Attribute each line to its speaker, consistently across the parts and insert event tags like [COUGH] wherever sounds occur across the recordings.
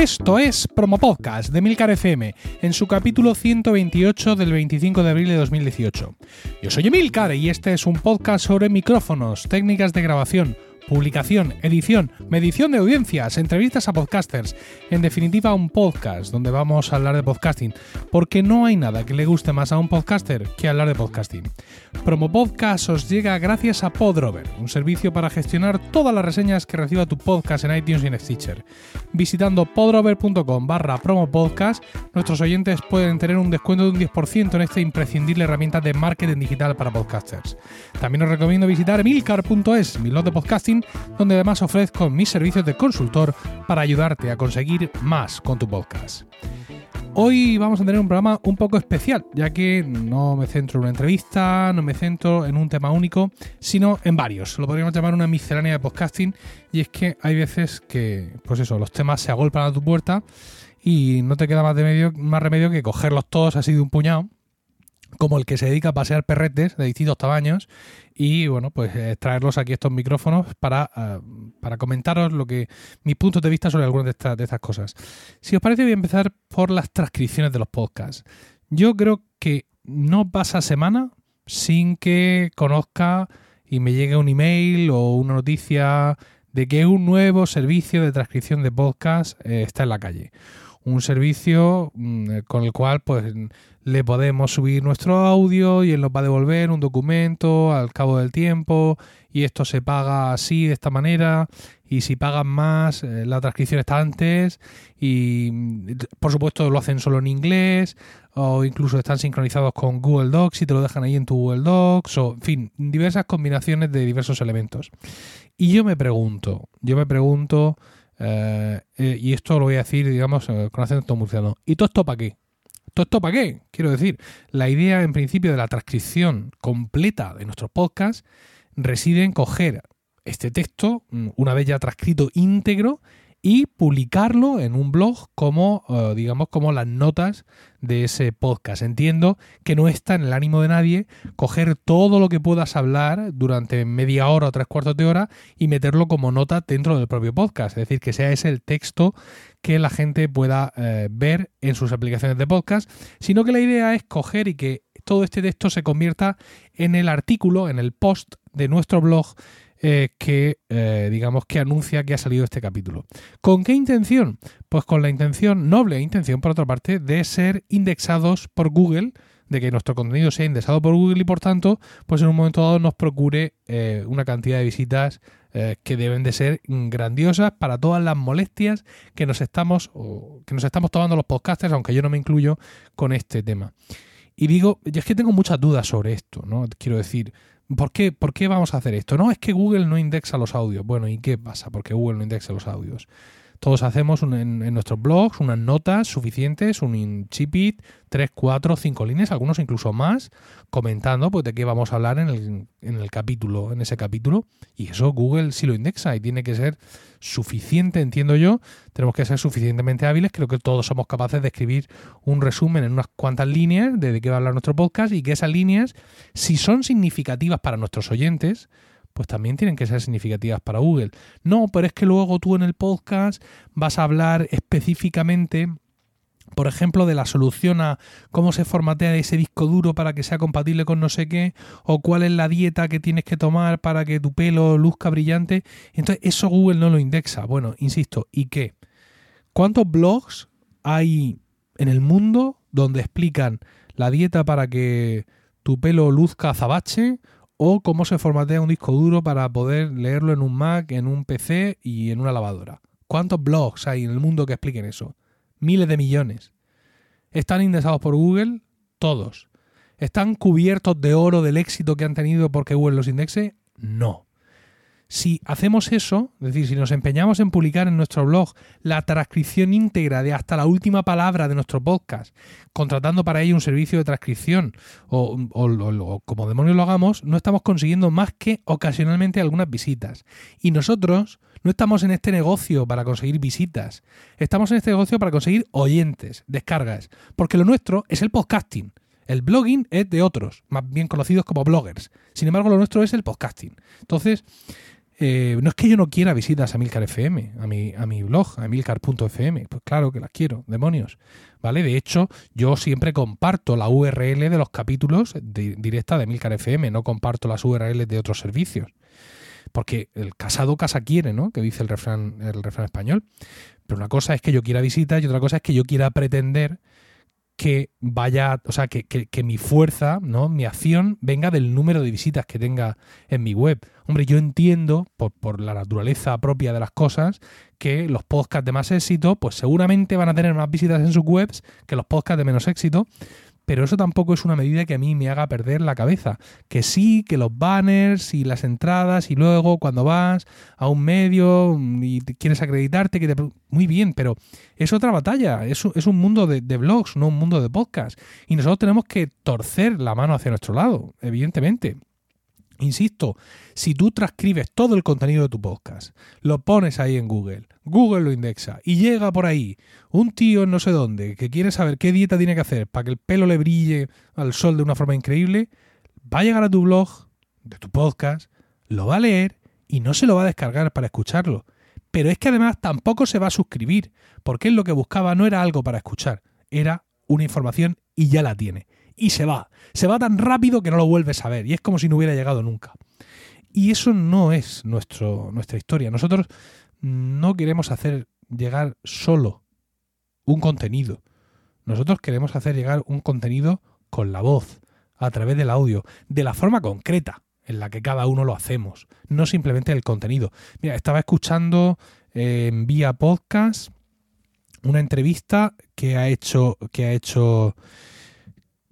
Speaker 1: Esto es Promo Podcast de Milcar FM, en su capítulo 128 del 25 de abril de 2018. Yo soy Emilcar y este es un podcast sobre micrófonos, técnicas de grabación, publicación, edición, medición de audiencias, entrevistas a podcasters, en definitiva un podcast donde vamos a hablar de podcasting, porque no hay nada que le guste más a un podcaster que hablar de podcasting. Promo Podcast os llega gracias a Podrover, un servicio para gestionar todas las reseñas que reciba tu podcast en iTunes y en Stitcher. Visitando podrover.com barra promopodcast, nuestros oyentes pueden tener un descuento de un 10% en esta imprescindible herramienta de marketing digital para podcasters. También os recomiendo visitar milcar.es, mi de podcasting, donde además ofrezco mis servicios de consultor para ayudarte a conseguir más con tu podcast. Hoy vamos a tener un programa un poco especial, ya que no me centro en una entrevista, no me centro en un tema único, sino en varios. Lo podríamos llamar una miscelánea de podcasting, y es que hay veces que, pues eso, los temas se agolpan a tu puerta y no te queda más, más remedio que cogerlos todos así de un puñado como el que se dedica a pasear perretes de distintos tamaños y bueno, pues eh, traerlos aquí estos micrófonos para, uh, para comentaros lo que mis puntos de vista sobre algunas de estas, de estas cosas. Si os parece, voy a empezar por las transcripciones de los podcasts. Yo creo que no pasa semana sin que conozca y me llegue un email o una noticia de que un nuevo servicio de transcripción de podcast eh, está en la calle. Un servicio mmm, con el cual pues le podemos subir nuestro audio y él nos va a devolver un documento al cabo del tiempo y esto se paga así, de esta manera, y si pagan más, eh, la transcripción está antes y por supuesto lo hacen solo en inglés o incluso están sincronizados con Google Docs y te lo dejan ahí en tu Google Docs o en fin, diversas combinaciones de diversos elementos. Y yo me pregunto, yo me pregunto, eh, eh, y esto lo voy a decir, digamos, con acento murciano, ¿y todo esto para qué? ¿Todo esto para qué? Quiero decir, la idea en principio de la transcripción completa de nuestros podcasts reside en coger este texto, mm, una vez ya transcrito íntegro, y publicarlo en un blog como, uh, digamos, como las notas de ese podcast. Entiendo que no está en el ánimo de nadie coger todo lo que puedas hablar durante media hora o tres cuartos de hora y meterlo como nota dentro del propio podcast. Es decir, que sea ese el texto que la gente pueda eh, ver en sus aplicaciones de podcast, sino que la idea es coger y que todo este texto se convierta en el artículo, en el post de nuestro blog eh, que, eh, digamos, que anuncia que ha salido este capítulo. ¿Con qué intención? Pues con la intención, noble intención, por otra parte, de ser indexados por Google, de que nuestro contenido sea indexado por Google y, por tanto, pues en un momento dado nos procure eh, una cantidad de visitas que deben de ser grandiosas para todas las molestias que nos estamos, que nos estamos tomando los podcasters, aunque yo no me incluyo con este tema. Y digo, es que tengo muchas dudas sobre esto, ¿no? Quiero decir, ¿Por qué, ¿Por qué vamos a hacer esto? No, es que Google no indexa los audios. Bueno, ¿y qué pasa? Porque Google no indexa los audios. Todos hacemos un, en, nuestros blogs unas notas suficientes, un chipit, 3, 4, 5 líneas, algunos incluso más, comentando pues, de qué vamos a hablar en el, en el capítulo, en ese capítulo. Y eso Google sí lo indexa y tiene que ser suficiente, entiendo yo. Tenemos que ser suficientemente hábiles. Creo que todos somos capaces de escribir un resumen en unas cuantas líneas de, de qué va a hablar nuestro podcast y que esas líneas, si son significativas para nuestros oyentes, pues también tienen que ser significativas para Google. No, pero es que luego tú en el podcast vas a hablar específicamente por ejemplo, de la solución a cómo se formatea ese disco duro para que sea compatible con no sé qué, o cuál es la dieta que tienes que tomar para que tu pelo luzca brillante. Entonces, eso Google no lo indexa. Bueno, insisto, ¿y qué? ¿Cuántos blogs hay en el mundo donde explican la dieta para que tu pelo luzca azabache o cómo se formatea un disco duro para poder leerlo en un Mac, en un PC y en una lavadora. ¿Cuántos blogs hay en el mundo que expliquen eso? Miles de millones. ¿Están indexados por Google? Todos. ¿Están cubiertos de oro del éxito que han tenido porque Google los indexe? No. Si hacemos eso, es decir, si nos empeñamos en publicar en nuestro blog la transcripción íntegra de hasta la última palabra de nuestro podcast, contratando para ello un servicio de transcripción o, o, como demonios lo hagamos, no estamos consiguiendo más que ocasionalmente algunas visitas. Y nosotros no estamos en este negocio para conseguir visitas, estamos en este negocio para conseguir oyentes, descargas, porque lo nuestro es el podcasting. El blogging es de otros, más bien conocidos como bloggers. Sin embargo, lo nuestro es el podcasting. Entonces, eh, no es que yo no quiera visitas a Milcar FM, a mi, a mi blog, a milcar.fm. Pues claro que las quiero, demonios. ¿Vale? De hecho, yo siempre comparto la URL de los capítulos directa de Milcar FM, no comparto las URLs de otros servicios. Porque el casado casa quiere, ¿no? Que dice el refrán, el refrán español. Pero una cosa es que yo quiera visitas y otra cosa es que yo quiera pretender que vaya, o sea, que, que, mi fuerza, ¿no? Mi acción venga del número de visitas que tenga en mi web. Hombre, yo entiendo, por, por la naturaleza propia de las cosas, que los podcasts de más éxito, pues seguramente van a tener más visitas en sus webs que los podcasts de menos éxito, pero eso tampoco es una medida que a mí me haga perder la cabeza. Que sí, que los banners y las entradas y luego cuando vas a un medio y quieres acreditarte, que te... Muy bien, pero es otra batalla, es, es un mundo de, de blogs, no un mundo de podcast. Y nosotros tenemos que torcer la mano hacia nuestro lado, evidentemente. Insisto, si tú transcribes todo el contenido de tu podcast, lo pones ahí en Google, Google lo indexa y llega por ahí un tío en no sé dónde que quiere saber qué dieta tiene que hacer para que el pelo le brille al sol de una forma increíble, va a llegar a tu blog, de tu podcast, lo va a leer y no se lo va a descargar para escucharlo. Pero es que además tampoco se va a suscribir, porque él lo que buscaba no era algo para escuchar, era una información y ya la tiene y se va. Se va tan rápido que no lo vuelves a ver y es como si no hubiera llegado nunca. Y eso no es nuestro, nuestra historia. Nosotros no queremos hacer llegar solo un contenido. Nosotros queremos hacer llegar un contenido con la voz, a través del audio, de la forma concreta en la que cada uno lo hacemos, no simplemente el contenido. Mira, estaba escuchando en vía podcast una entrevista que ha hecho que ha hecho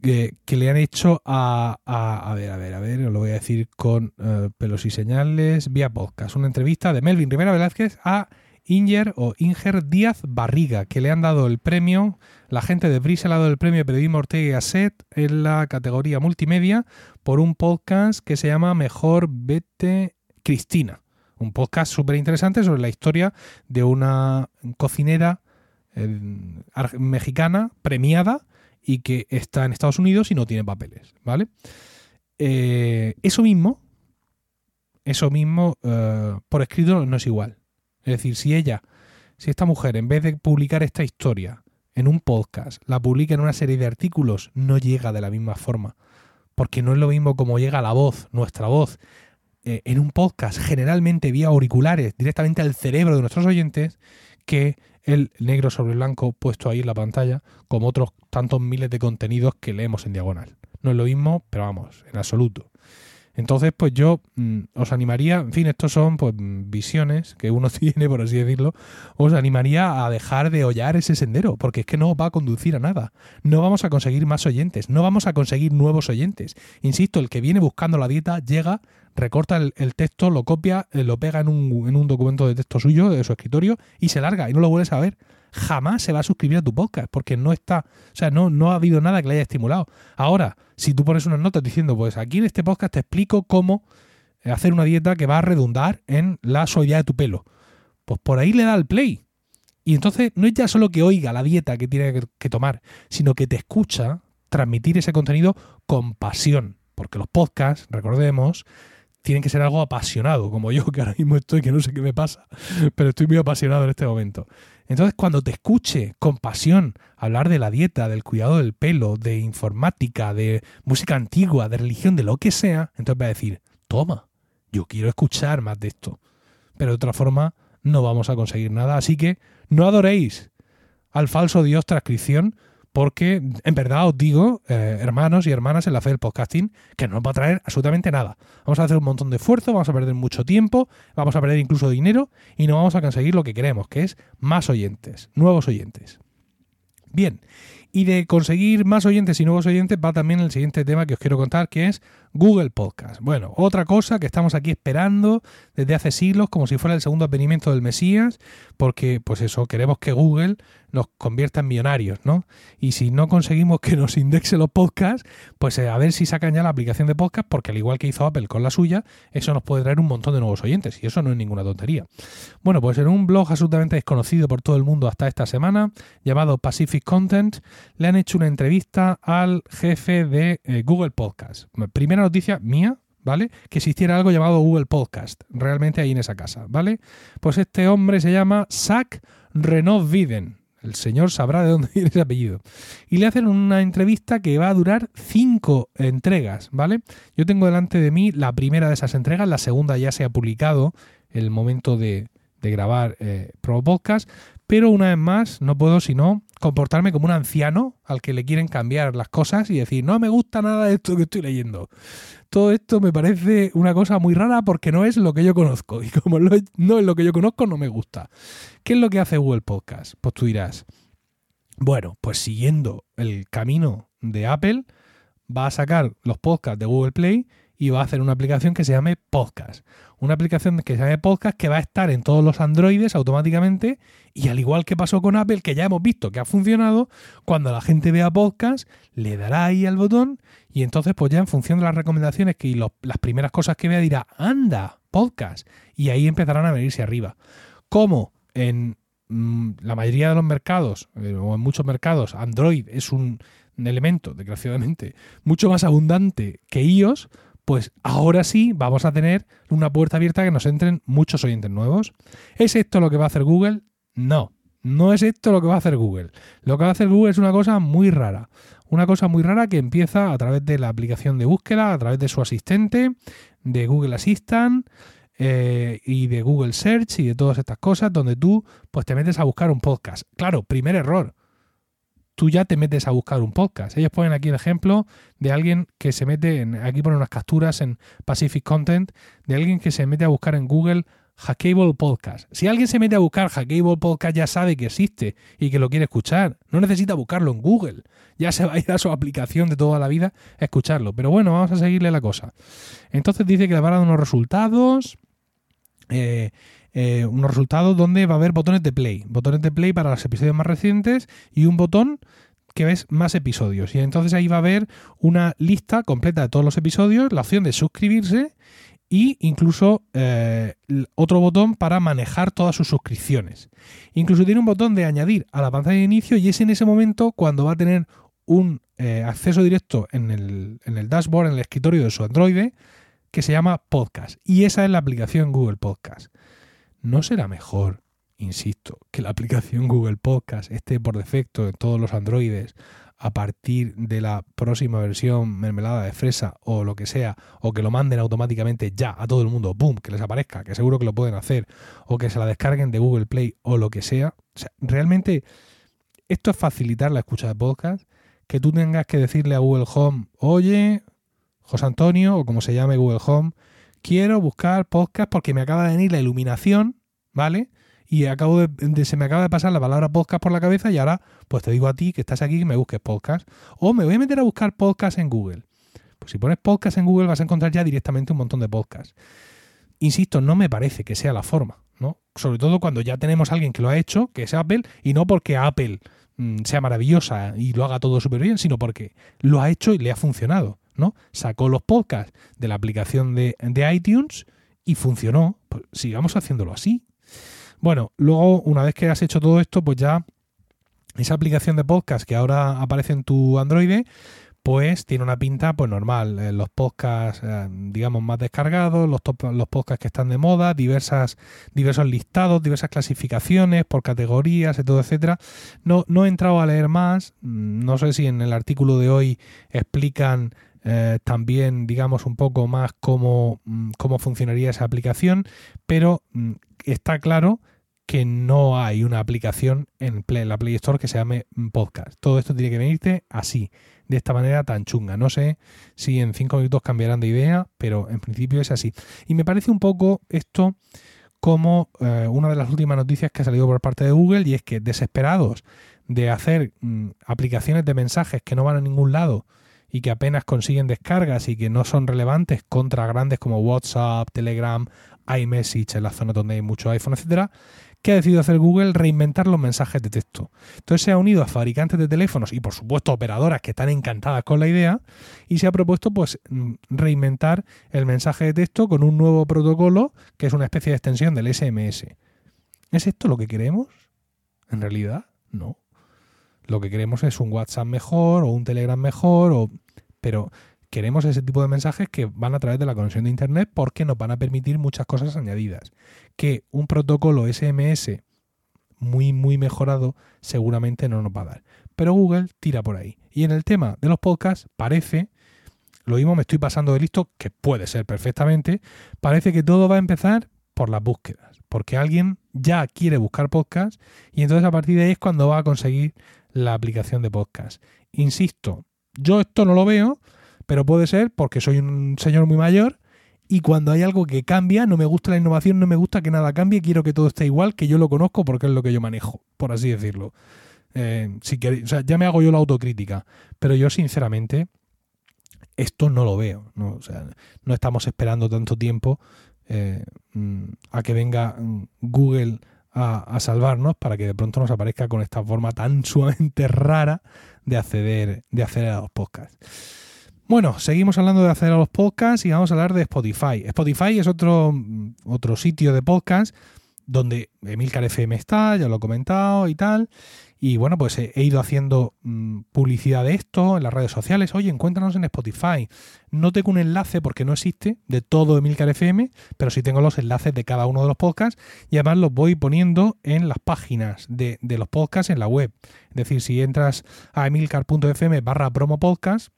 Speaker 1: que, le han hecho a, a, ver, a ver, a ver, lo voy a decir con eh, pelos y señales, vía podcast, una entrevista de Melvin Rivera Velázquez a Inger o Inger Díaz Barriga, que le han dado el premio, la gente de Brisa le ha dado el premio Periodismo Ortega y en la categoría multimedia por un podcast que se llama Mejor Vete Cristina. Un podcast súper interesante sobre la historia de una cocinera eh, mexicana premiada y que está en Estados Unidos y no tiene papeles, ¿vale? Eh, eso mismo, eso mismo eh, por escrito no es igual. Es decir, si ella, si esta mujer, en vez de publicar esta historia en un podcast, la publica en una serie de artículos, no llega de la misma forma. Porque no es lo mismo como llega la voz, nuestra voz, eh, en un podcast, generalmente vía auriculares, directamente al cerebro de nuestros oyentes, que el negro sobre blanco puesto ahí en la pantalla, como otros tantos miles de contenidos que leemos en diagonal. No es lo mismo, pero vamos, en absoluto. Entonces, pues yo mm, os animaría, en fin, estos son pues visiones que uno [LAUGHS] tiene, por así decirlo, os animaría a dejar de hollar ese sendero, porque es que no va a conducir a nada. No vamos a conseguir más oyentes, no vamos a conseguir nuevos oyentes. Insisto, el que viene buscando la dieta llega, recorta el, texto, lo copia, eh, lo pega en un, en un documento de texto suyo, de su escritorio, y se larga, y no lo vuelves a ver jamás se va a suscribir a tu podcast porque no está, o sea, no, no ha habido nada que le haya estimulado. Ahora, si tú pones unas notas diciendo, pues aquí en este podcast te explico cómo hacer una dieta que va a redundar en la suavidad de tu pelo, pues por ahí le da el play. Y entonces no es ya solo que oiga la dieta que tiene que tomar, sino que te escucha transmitir ese contenido con pasión. Porque los podcasts, recordemos, tienen que ser algo apasionado, como yo que ahora mismo estoy, que no sé qué me pasa, pero estoy muy apasionado en este momento. Entonces, cuando te escuche con pasión hablar de la dieta, del cuidado del pelo, de informática, de música antigua, de religión, de lo que sea, entonces va a decir, toma, yo quiero escuchar más de esto. Pero de otra forma, no vamos a conseguir nada. Así que no adoréis al falso dios transcripción, porque en verdad os digo, eh, hermanos y hermanas en la fe del podcasting, que no nos va a traer absolutamente nada. Vamos a hacer un montón de esfuerzo, vamos a perder mucho tiempo, vamos a perder incluso dinero y no vamos a conseguir lo que queremos, que es más oyentes, nuevos oyentes. Bien, y de conseguir más oyentes y nuevos oyentes va también el siguiente tema que os quiero contar, que es Google Podcast. Bueno, otra cosa que estamos aquí esperando desde hace siglos, como si fuera el segundo advenimiento del Mesías, porque pues eso, queremos que Google nos convierta en millonarios, ¿no? Y si no conseguimos que nos indexe los podcasts, pues eh, a ver si sacan ya la aplicación de podcast, porque al igual que hizo Apple con la suya, eso nos puede traer un montón de nuevos oyentes, y eso no es ninguna tontería. Bueno, pues en un blog absolutamente desconocido por todo el mundo hasta esta semana, llamado Pacific Content, le han hecho una entrevista al jefe de eh, Google Podcast. Primera noticia mía, ¿vale? Que existiera algo llamado Google Podcast, realmente ahí en esa casa, ¿vale? Pues este hombre se llama Zach Renaud Viden. El señor sabrá de dónde [LAUGHS] viene ese apellido. Y le hacen una entrevista que va a durar cinco entregas, ¿vale? Yo tengo delante de mí la primera de esas entregas, la segunda ya se ha publicado el momento de, de grabar eh, Pro Podcast, pero una vez más no puedo sino comportarme como un anciano al que le quieren cambiar las cosas y decir, no me gusta nada de esto que estoy leyendo. Todo esto me parece una cosa muy rara porque no es lo que yo conozco [LAUGHS] y como no es lo que yo conozco no me gusta. ¿Qué es lo que hace Google Podcast? Pues tú dirás, bueno, pues siguiendo el camino de Apple, va a sacar los podcasts de Google Play y va a hacer una aplicación que se llame Podcast. Una aplicación que se llame Podcast que va a estar en todos los Androides automáticamente y al igual que pasó con Apple, que ya hemos visto que ha funcionado, cuando la gente vea Podcast, le dará ahí al botón y entonces pues ya en función de las recomendaciones y las primeras cosas que vea dirá, anda, Podcast. Y ahí empezarán a venirse arriba. Como en mm, la mayoría de los mercados, eh, o en muchos mercados, Android es un elemento, desgraciadamente, mucho más abundante que iOS, pues ahora sí vamos a tener una puerta abierta que nos entren muchos oyentes nuevos. ¿Es esto lo que va a hacer Google? No, no es esto lo que va a hacer Google. Lo que va a hacer Google es una cosa muy rara. Una cosa muy rara que empieza a través de la aplicación de búsqueda, a través de su asistente, de Google Assistant eh, y de Google Search y de todas estas cosas, donde tú pues te metes a buscar un podcast. Claro, primer error tú ya te metes a buscar un podcast. Ellos ponen aquí el ejemplo de alguien que se mete, en, aquí ponen unas capturas en Pacific Content, de alguien que se mete a buscar en Google Hackable Podcast. Si alguien se mete a buscar Hackable Podcast ya sabe que existe y que lo quiere escuchar. No necesita buscarlo en Google. Ya se va a ir a su aplicación de toda la vida a escucharlo. Pero bueno, vamos a seguirle la cosa. Entonces dice que le van a dar unos resultados. Eh, eh, unos resultados donde va a haber botones de play, botones de play para los episodios más recientes y un botón que ves más episodios. Y entonces ahí va a haber una lista completa de todos los episodios, la opción de suscribirse e incluso eh, otro botón para manejar todas sus suscripciones. Incluso tiene un botón de añadir a la pantalla de inicio y es en ese momento cuando va a tener un eh, acceso directo en el, en el dashboard, en el escritorio de su Android, que se llama Podcast. Y esa es la aplicación Google Podcast. ¿No será mejor, insisto, que la aplicación Google Podcast esté por defecto en todos los Androides a partir de la próxima versión mermelada de fresa o lo que sea, o que lo manden automáticamente ya a todo el mundo, ¡boom!, que les aparezca, que seguro que lo pueden hacer, o que se la descarguen de Google Play o lo que sea. O sea, realmente esto es facilitar la escucha de podcast, que tú tengas que decirle a Google Home, oye, José Antonio, o como se llame Google Home, quiero buscar podcast porque me acaba de venir la iluminación, ¿vale? Y acabo de, se me acaba de pasar la palabra podcast por la cabeza y ahora pues te digo a ti que estás aquí que me busques podcast. O me voy a meter a buscar podcast en Google. Pues si pones podcast en Google vas a encontrar ya directamente un montón de podcasts. Insisto, no me parece que sea la forma, ¿no? Sobre todo cuando ya tenemos a alguien que lo ha hecho, que es Apple, y no porque Apple mm, sea maravillosa y lo haga todo súper bien, sino porque lo ha hecho y le ha funcionado. ¿No? Sacó los podcasts de la aplicación de, iTunes y funcionó. Pues sigamos haciéndolo así. Bueno, luego, una vez que has hecho todo esto, pues ya esa aplicación de podcast que ahora aparece en tu Android, pues tiene una pinta pues normal. Eh, los podcasts, eh, digamos, más descargados, los, los podcasts que están de moda, diversas, diversos listados, diversas clasificaciones por categorías todo, etcétera. No, no he entrado a leer más. Mm, no sé si en el artículo de hoy explican eh, también digamos un poco más cómo, mm, cómo funcionaría esa aplicación, pero mm, está claro que no hay una aplicación en, la Play Store que se llame mm, podcast. Todo esto tiene que venirte así, de esta manera tan chunga. No sé si en cinco minutos cambiarán de idea, pero en principio es así. Y me parece un poco esto como eh, una de las últimas noticias que ha salido por parte de Google y es que desesperados de hacer aplicaciones de mensajes que no van a ningún lado y que apenas consiguen descargas y que no son relevantes contra grandes como WhatsApp, Telegram, iMessage en la zona donde hay mucho iPhone, etcétera, ¿qué ha decidido hacer Google? Reinventar los mensajes de texto. Entonces se ha unido a fabricantes de teléfonos y por supuesto operadoras que están encantadas con la idea y se ha propuesto pues reinventar el mensaje de texto con un nuevo protocolo que es una especie de extensión del SMS. ¿Es esto lo que queremos? En realidad, no. Lo que queremos es un WhatsApp mejor o un Telegram mejor, o... pero queremos ese tipo de mensajes que van a través de la conexión de Internet porque nos van a permitir muchas cosas añadidas. Que un protocolo SMS muy, muy mejorado seguramente no nos va a dar. Pero Google tira por ahí. Y en el tema de los podcasts parece, lo mismo me estoy pasando de listo, que puede ser perfectamente, parece que todo va a empezar por las búsquedas. Porque alguien ya quiere buscar podcasts y entonces a partir de ahí es cuando va a conseguir la aplicación de podcast. Insisto, yo esto no lo veo, pero puede ser porque soy un señor muy mayor y cuando hay algo que cambia, no me gusta la innovación, no me gusta que nada cambie, quiero que todo esté igual, que yo lo conozco porque es lo que yo manejo, por así decirlo. Eh, si o sea, ya me hago yo la autocrítica, pero yo sinceramente esto no lo veo. No, estamos esperando tanto tiempo eh, mm, a que venga mm, Google a, salvarnos para que de pronto nos aparezca con esta forma tan [LAUGHS] sumamente rara de acceder, de acceder a los podcasts. Bueno, seguimos hablando de acceder a los podcasts y vamos a hablar de Spotify. Spotify es otro, otro sitio de podcast donde Emilcar FM está, ya lo he comentado y tal. Y bueno, pues he, ido haciendo mm, publicidad de esto en las redes sociales. Oye, encuéntranos en Spotify. No tengo un enlace porque no existe de todo Emilcar FM, pero sí tengo los enlaces de cada uno de los podcasts y además los voy poniendo en las páginas de, los podcasts en la web. Es decir, si entras a emilcar.fm barra promo podcast,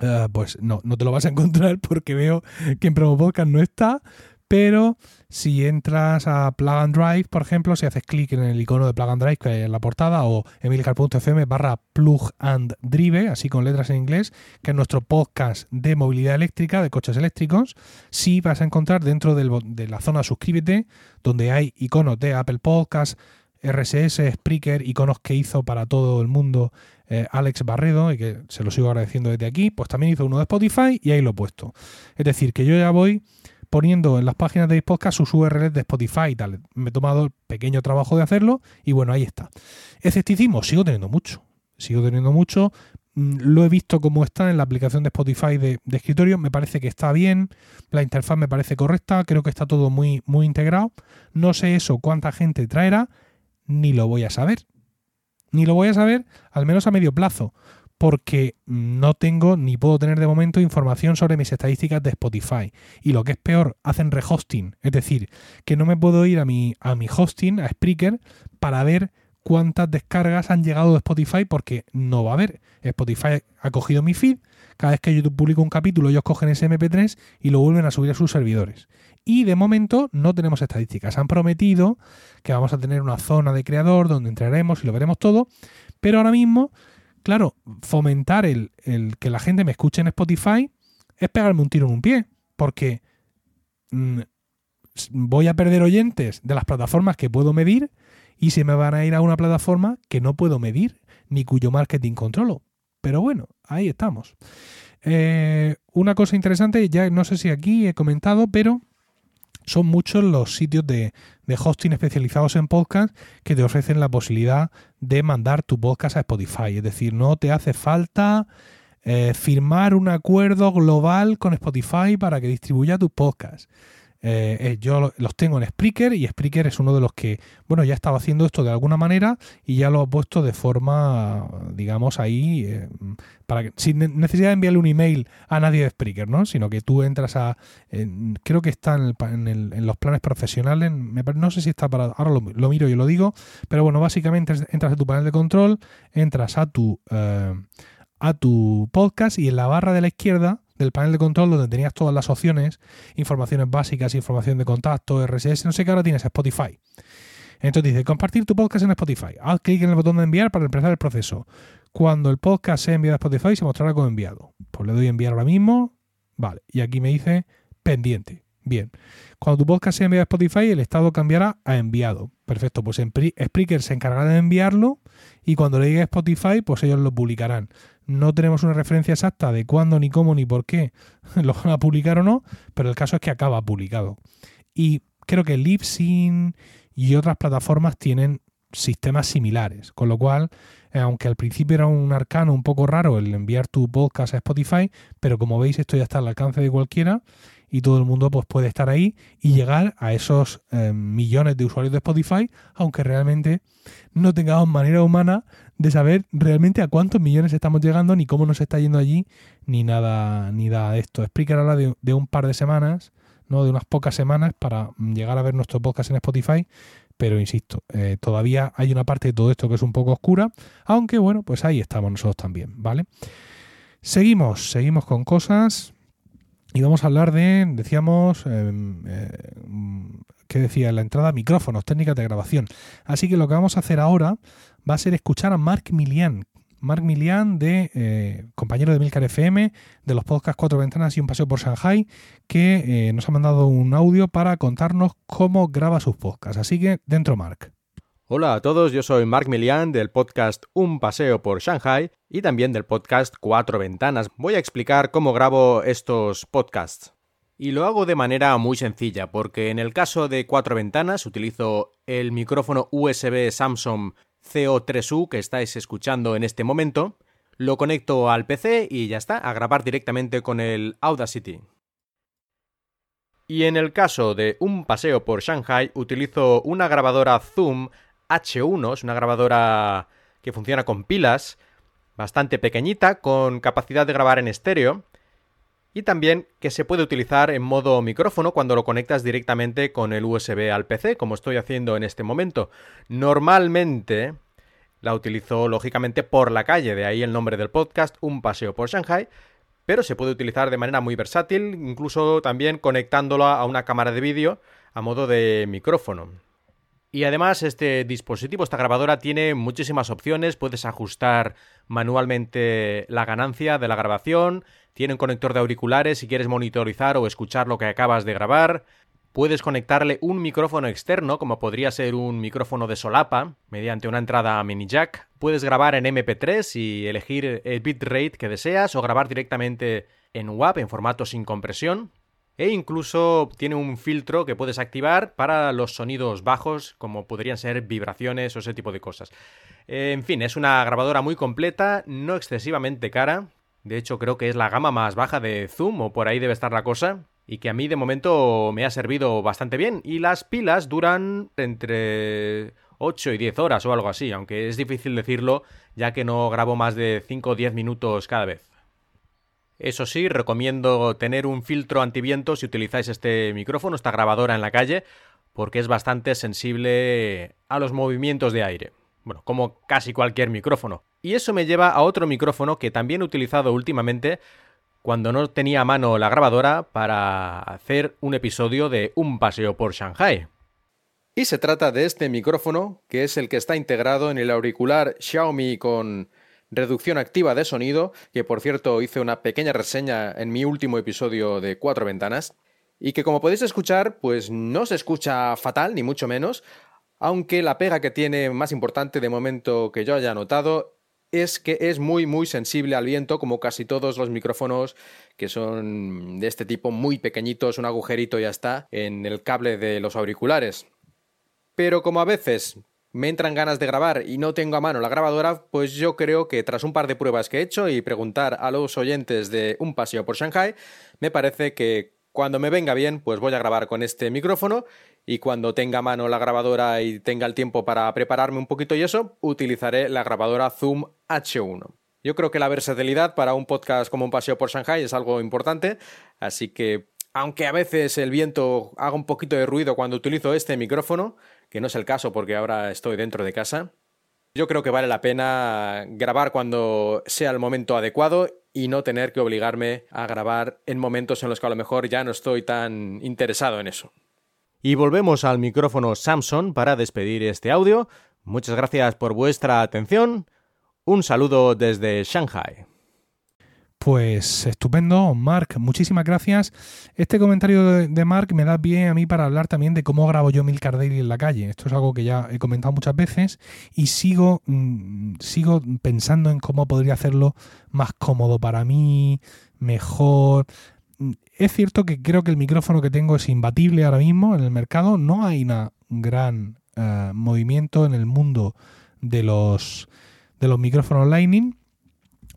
Speaker 1: eh, pues no, no te lo vas a encontrar porque veo que en promo podcast no está pero si entras a Plug and Drive, por ejemplo, si haces clic en el icono de Plug and Drive que hay en la portada o emilcar.fm barra Plug and Drive, así con letras en inglés, que es nuestro podcast de movilidad eléctrica, de coches eléctricos, sí vas a encontrar dentro de la zona suscríbete, donde hay iconos de Apple Podcast, RSS, Spreaker, iconos que hizo para todo el mundo eh, Alex Barredo y que se lo sigo agradeciendo desde aquí, pues también hizo uno de Spotify y ahí lo he puesto. Es decir, que yo ya voy poniendo en las páginas de podcast sus URLs de Spotify y tal. Me he tomado el pequeño trabajo de hacerlo y bueno, ahí está. Escepticismo, sigo teniendo mucho. Sigo teniendo mucho. Mm, lo he visto como está en la aplicación de Spotify de, escritorio. Me parece que está bien. La interfaz me parece correcta. Creo que está todo muy, muy integrado. No sé eso cuánta gente traerá. Ni lo voy a saber. Ni lo voy a saber, al menos a medio plazo porque no tengo ni puedo tener de momento información sobre mis estadísticas de Spotify. Y lo que es peor, hacen rehosting. Es decir, que no me puedo ir a mi, a mi hosting, a Spreaker, para ver cuántas descargas han llegado de Spotify porque no va a haber. Spotify ha cogido mi feed, cada vez que yo publico un capítulo ellos cogen ese MP3 y lo vuelven a subir a sus servidores. Y de momento no tenemos estadísticas. Han prometido que vamos a tener una zona de creador donde entraremos y lo veremos todo, pero ahora mismo claro, fomentar el, que la gente me escuche en Spotify es pegarme un tiro en un pie, porque mm, voy a perder oyentes de las plataformas que puedo medir y se me van a ir a una plataforma que no puedo medir ni cuyo marketing controlo. Pero bueno, ahí estamos. Eh, una cosa interesante, ya no sé si aquí he comentado, pero son muchos los sitios de, hosting especializados en podcast que te ofrecen la posibilidad de mandar tu podcast a Spotify. Es decir, no te hace falta eh, firmar un acuerdo global con Spotify para que distribuya tus podcasts. Eh, eh, yo los tengo en Spreaker y Spreaker es uno de los que, bueno, ya estaba haciendo esto de alguna manera y ya lo ha puesto de forma, digamos, ahí, eh, para que, sin necesidad de enviarle un email a nadie de Spreaker, ¿no? Sino que tú entras a, creo que está en, los planes profesionales, no sé si está para, ahora lo, miro y lo digo, pero bueno, básicamente entras a tu panel de control, entras a tu, a tu podcast y en la barra de la izquierda del panel de control donde tenías todas las opciones, informaciones básicas, información de contacto, RSS, no sé qué, ahora tienes Spotify. Entonces dice, compartir tu podcast en Spotify. Haz clic en el botón de enviar para empezar el proceso. Cuando el podcast sea enviado a Spotify se mostrará como enviado. Pues le doy enviar ahora mismo. Vale. Y aquí me dice pendiente. Bien. Cuando tu podcast sea enviado a Spotify, el estado cambiará a enviado. Perfecto. Pues Spreaker se encargará de enviarlo y cuando le llegue a Spotify, pues ellos lo publicarán. No tenemos una referencia exacta de cuándo, ni cómo, ni por qué [LAUGHS] lo van a publicar o no, pero el caso es que acaba publicado. Y creo que Libsyn y otras plataformas tienen sistemas similares, con lo cual, eh, aunque al principio era un arcano un poco raro el enviar tu podcast a Spotify, pero como veis esto ya está al alcance de cualquiera y todo el mundo pues, puede estar ahí y llegar a esos eh, millones de usuarios de Spotify, aunque realmente no tengamos manera humana de saber realmente a cuántos millones estamos llegando, ni cómo nos está yendo allí, ni nada, ni nada de esto. Explicar ahora de, de un par de semanas, ¿no? De unas pocas semanas para llegar a ver nuestro podcast en Spotify. Pero insisto, eh, todavía hay una parte de todo esto que es un poco oscura, aunque bueno, pues ahí estamos nosotros también, ¿vale? Seguimos, seguimos con cosas. Y vamos a hablar de, decíamos, em, eh, ¿qué decía? La entrada, micrófonos, técnicas de grabación. Así que lo que vamos a hacer ahora va a ser escuchar a Mark Milian. Mark Milian, de eh, compañero de Milcar FM, de los podcasts Cuatro Ventanas y un paseo por Shanghai, que eh, nos ha mandado un audio para contarnos cómo graba sus podcasts. Así que, dentro Mark.
Speaker 2: Hola a todos, yo soy Mark Milian del podcast Un paseo por Shanghai y también del podcast Cuatro Ventanas. Voy a explicar cómo grabo estos podcasts. Y lo hago de manera muy sencilla, porque en el caso de Cuatro Ventanas utilizo el micrófono USB Samsung CO3U que estáis escuchando en este momento, lo conecto al PC y ya está, a grabar directamente con el Audacity. Y en el caso de un paseo por Shanghai utilizo una grabadora Zoom H1, es una grabadora que funciona con pilas, bastante pequeñita, con capacidad de grabar en estéreo, y también que se puede utilizar en modo micrófono cuando lo conectas directamente con el USB al PC, como estoy haciendo en este momento. Normalmente la utilizo lógicamente por la calle, de ahí el nombre del podcast, Un paseo por Shanghai, pero se puede utilizar de manera muy versátil, incluso también conectándolo a una cámara de vídeo a modo de micrófono. Y además este dispositivo, esta grabadora, tiene muchísimas opciones. Puedes ajustar manualmente la ganancia de la grabación. Tiene un conector de auriculares si quieres monitorizar o escuchar lo que acabas de grabar. Puedes conectarle un micrófono externo, como podría ser un micrófono de solapa, mediante una entrada mini jack. Puedes grabar en MP3 y elegir el bitrate que deseas o grabar directamente en WAV en formato sin compresión e incluso tiene un filtro que puedes activar para los sonidos bajos, como podrían ser vibraciones o ese tipo de cosas. En fin, es una grabadora muy completa, no excesivamente cara. De hecho, creo que es la gama más baja de Zoom, o por ahí debe estar la cosa. Y que a mí de momento me ha servido bastante bien. Y las pilas duran entre 8 y 10 horas o algo así, aunque es difícil decirlo, ya que no grabo más de 5 o 10 minutos cada vez. Eso sí, recomiendo tener un filtro antiviento si utilizáis este micrófono, esta grabadora en la calle, porque es bastante sensible a los movimientos de aire. Bueno, como casi cualquier micrófono. Y eso me lleva a otro micrófono que también he utilizado últimamente cuando no tenía a mano la grabadora para hacer un episodio de Un paseo por Shanghai. Y se trata de este micrófono, que es el que está integrado en el auricular Xiaomi con reducción activa de sonido, que por cierto hice una pequeña reseña en mi último episodio de Cuatro Ventanas, y que como podéis escuchar, pues no se escucha fatal, ni mucho menos, aunque la pega que tiene más importante de momento que yo haya notado es que es muy muy sensible al viento como casi todos los micrófonos que son de este tipo muy pequeñitos, un agujerito ya está en el cable de los auriculares. Pero como a veces me entran ganas de grabar y no tengo a mano la grabadora, pues yo creo que tras un par de pruebas que he hecho y preguntar a los oyentes de un paseo por Shanghai, me parece que cuando me venga bien, pues voy a grabar con este micrófono y cuando tenga a mano la grabadora y tenga el tiempo para prepararme un poquito y eso, utilizaré la grabadora Zoom H1. Yo creo que la versatilidad para un podcast como un paseo por Shanghai es algo importante, así que aunque a veces el viento haga un poquito de ruido cuando utilizo este micrófono, que no es el caso porque ahora estoy dentro de casa. Yo creo que vale la pena grabar cuando sea el momento adecuado y no tener que obligarme a grabar en momentos en los que a lo mejor ya no estoy tan interesado en eso. Y volvemos al micrófono Samsung para despedir este audio. Muchas gracias por vuestra atención. Un saludo desde Shanghai.
Speaker 1: Pues estupendo, Mark, muchísimas gracias. Este comentario de, Mark me da bien a mí para hablar también de cómo grabo yo Milcar Daily en la calle. Esto es algo que ya he comentado muchas veces y sigo, mm, sigo pensando en cómo podría hacerlo más cómodo para mí, mejor. Mm, es cierto que creo que el micrófono que tengo es imbatible ahora mismo en el mercado. No hay un gran eh, movimiento en el mundo de los, de los micrófonos Lightning.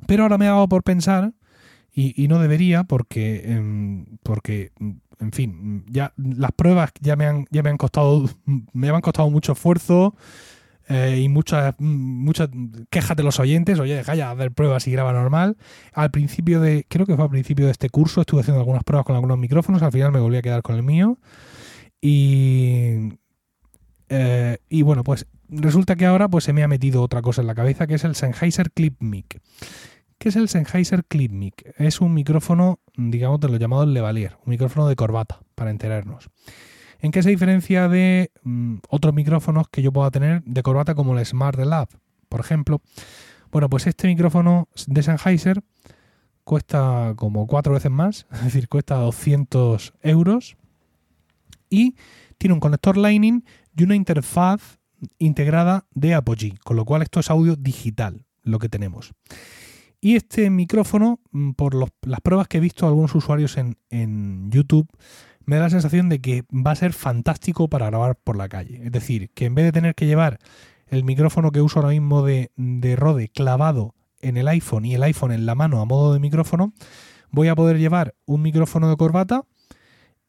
Speaker 1: Pero ahora me hago por pensar y, no debería porque, em, porque, en fin, ya las pruebas ya me han, ya me han costado, me han costado mucho esfuerzo. eh, y muchas, muchas quejas de los oyentes. Oye, ya hacer pruebas y graba normal. Al principio de, creo que fue al principio de este curso, estuve haciendo algunas pruebas con algunos micrófonos. Al final me volví a quedar con el mío. Y, eh, y bueno, pues resulta que ahora pues se me ha metido otra cosa en la cabeza que es el Sennheiser Clip Mic. ¿Qué es el Sennheiser Clip Mic? Es un micrófono, digamos, de lo llamado Levalier, un micrófono de corbata, para enterarnos. ¿En qué se diferencia de mm, otros micrófonos que yo pueda tener de corbata como el Smart Lab, por ejemplo? Bueno, pues este micrófono de Sennheiser cuesta como cuatro veces más, [LAUGHS] es decir, cuesta 200 euros y tiene un conector Lightning y una interfaz integrada de Apogee, con lo cual esto es audio digital, lo que tenemos. Y este micrófono, mm, por las pruebas que he visto algunos usuarios en, en, YouTube, me da la sensación de que va a ser fantástico para grabar por la calle. Es decir, que en vez de tener que llevar el micrófono que uso ahora mismo de, de Rode clavado en el iPhone y el iPhone en la mano a modo de micrófono, voy a poder llevar un micrófono de corbata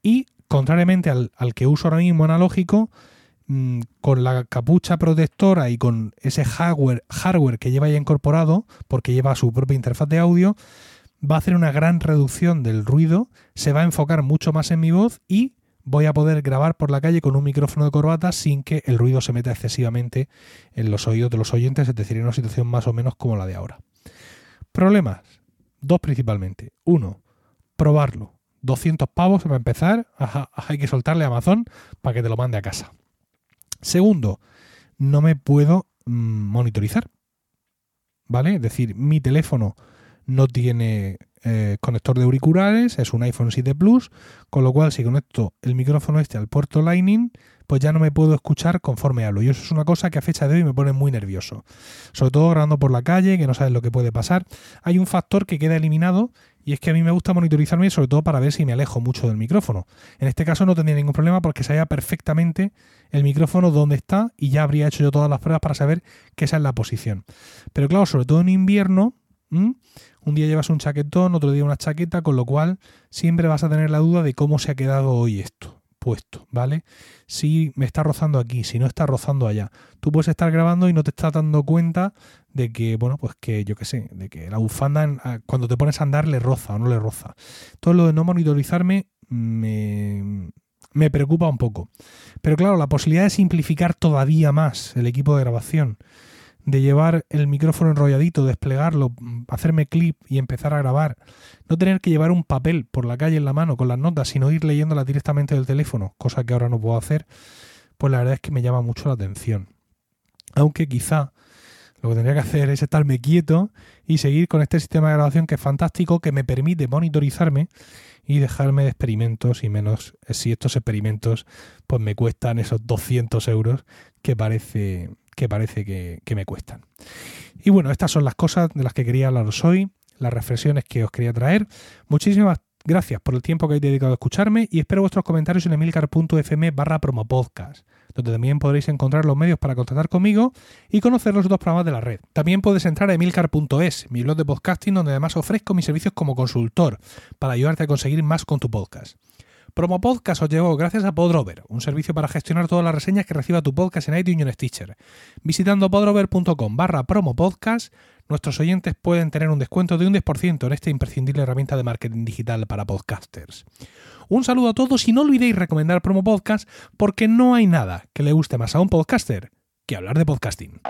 Speaker 1: y, contrariamente al, al que uso ahora mismo analógico, Mm, con la capucha protectora y con ese hardware, que lleva ya incorporado, porque lleva su propia interfaz de audio, va a hacer una gran reducción del ruido, se va a enfocar mucho más en mi voz y voy a poder grabar por la calle con un micrófono de corbata sin que el ruido se meta excesivamente en los oídos de los oyentes, es decir, en una situación más o menos como la de ahora. Problemas, dos principalmente. Uno, probarlo. 200 pavos para empezar, hay que soltarle a Amazon para que te lo mande a casa. Segundo, no me puedo mm, monitorizar. ¿Vale? Es decir, mi teléfono no tiene eh, conector de auriculares, es un iPhone 7 Plus, con lo cual si conecto el micrófono este al puerto Lightning, pues ya no me puedo escuchar conforme hablo. Y eso es una cosa que a fecha de hoy me pone muy nervioso. Sobre todo grabando por la calle, que no sabes lo que puede pasar. Hay un factor que queda eliminado y es que a mí me gusta monitorizarme sobre todo para ver si me alejo mucho del micrófono. En este caso no tendría ningún problema porque sabía perfectamente el micrófono dónde está y ya habría hecho yo todas las pruebas para saber que esa es la posición. Pero claro, sobre todo en invierno, un día llevas un chaquetón, otro día una chaqueta, con lo cual siempre vas a tener la duda de cómo se ha quedado hoy esto puesto, ¿vale? Si me está rozando aquí, si no está rozando allá. Tú puedes estar grabando y no te estás dando cuenta de que, bueno, pues que yo qué sé, de que la bufanda cuando te pones a andar le roza o no le roza. Todo lo de no monitorizarme me, me preocupa un poco. Pero claro, la posibilidad de simplificar todavía más el equipo de grabación de llevar el micrófono enrolladito, desplegarlo, hacerme clip y empezar a grabar, no tener que llevar un papel por la calle en la mano con las notas, sino ir leyéndolas directamente del teléfono, cosa que ahora no puedo hacer, pues la verdad es que me llama mucho la atención. Aunque quizá lo que tendría que hacer es estarme quieto y seguir con este sistema de grabación que es fantástico, que me permite monitorizarme y dejarme de experimentos y menos si estos experimentos pues me cuestan esos 200 euros que parece que parece que, me cuestan. Y bueno, estas son las cosas de las que quería hablaros hoy, las reflexiones que os quería traer. Muchísimas gracias por el tiempo que habéis dedicado a escucharme y espero vuestros comentarios en emilcar.fm barra promopodcast, donde también podréis encontrar los medios para contactar conmigo y conocer los dos programas de la red. También puedes entrar a emilcar.es, mi blog de podcasting, donde además ofrezco mis servicios como consultor para ayudarte a conseguir más con tu podcast. Promo Podcast os llegó gracias a Podrover, un servicio para gestionar todas las reseñas que reciba tu podcast en iTunes y Stitcher. Visitando podrover.com barra promopodcast, nuestros oyentes pueden tener un descuento de un 10% en esta imprescindible herramienta de marketing digital para podcasters. Un saludo a todos y no olvidéis recomendar Promo Podcast porque no hay nada que le guste más a un podcaster que hablar de podcasting.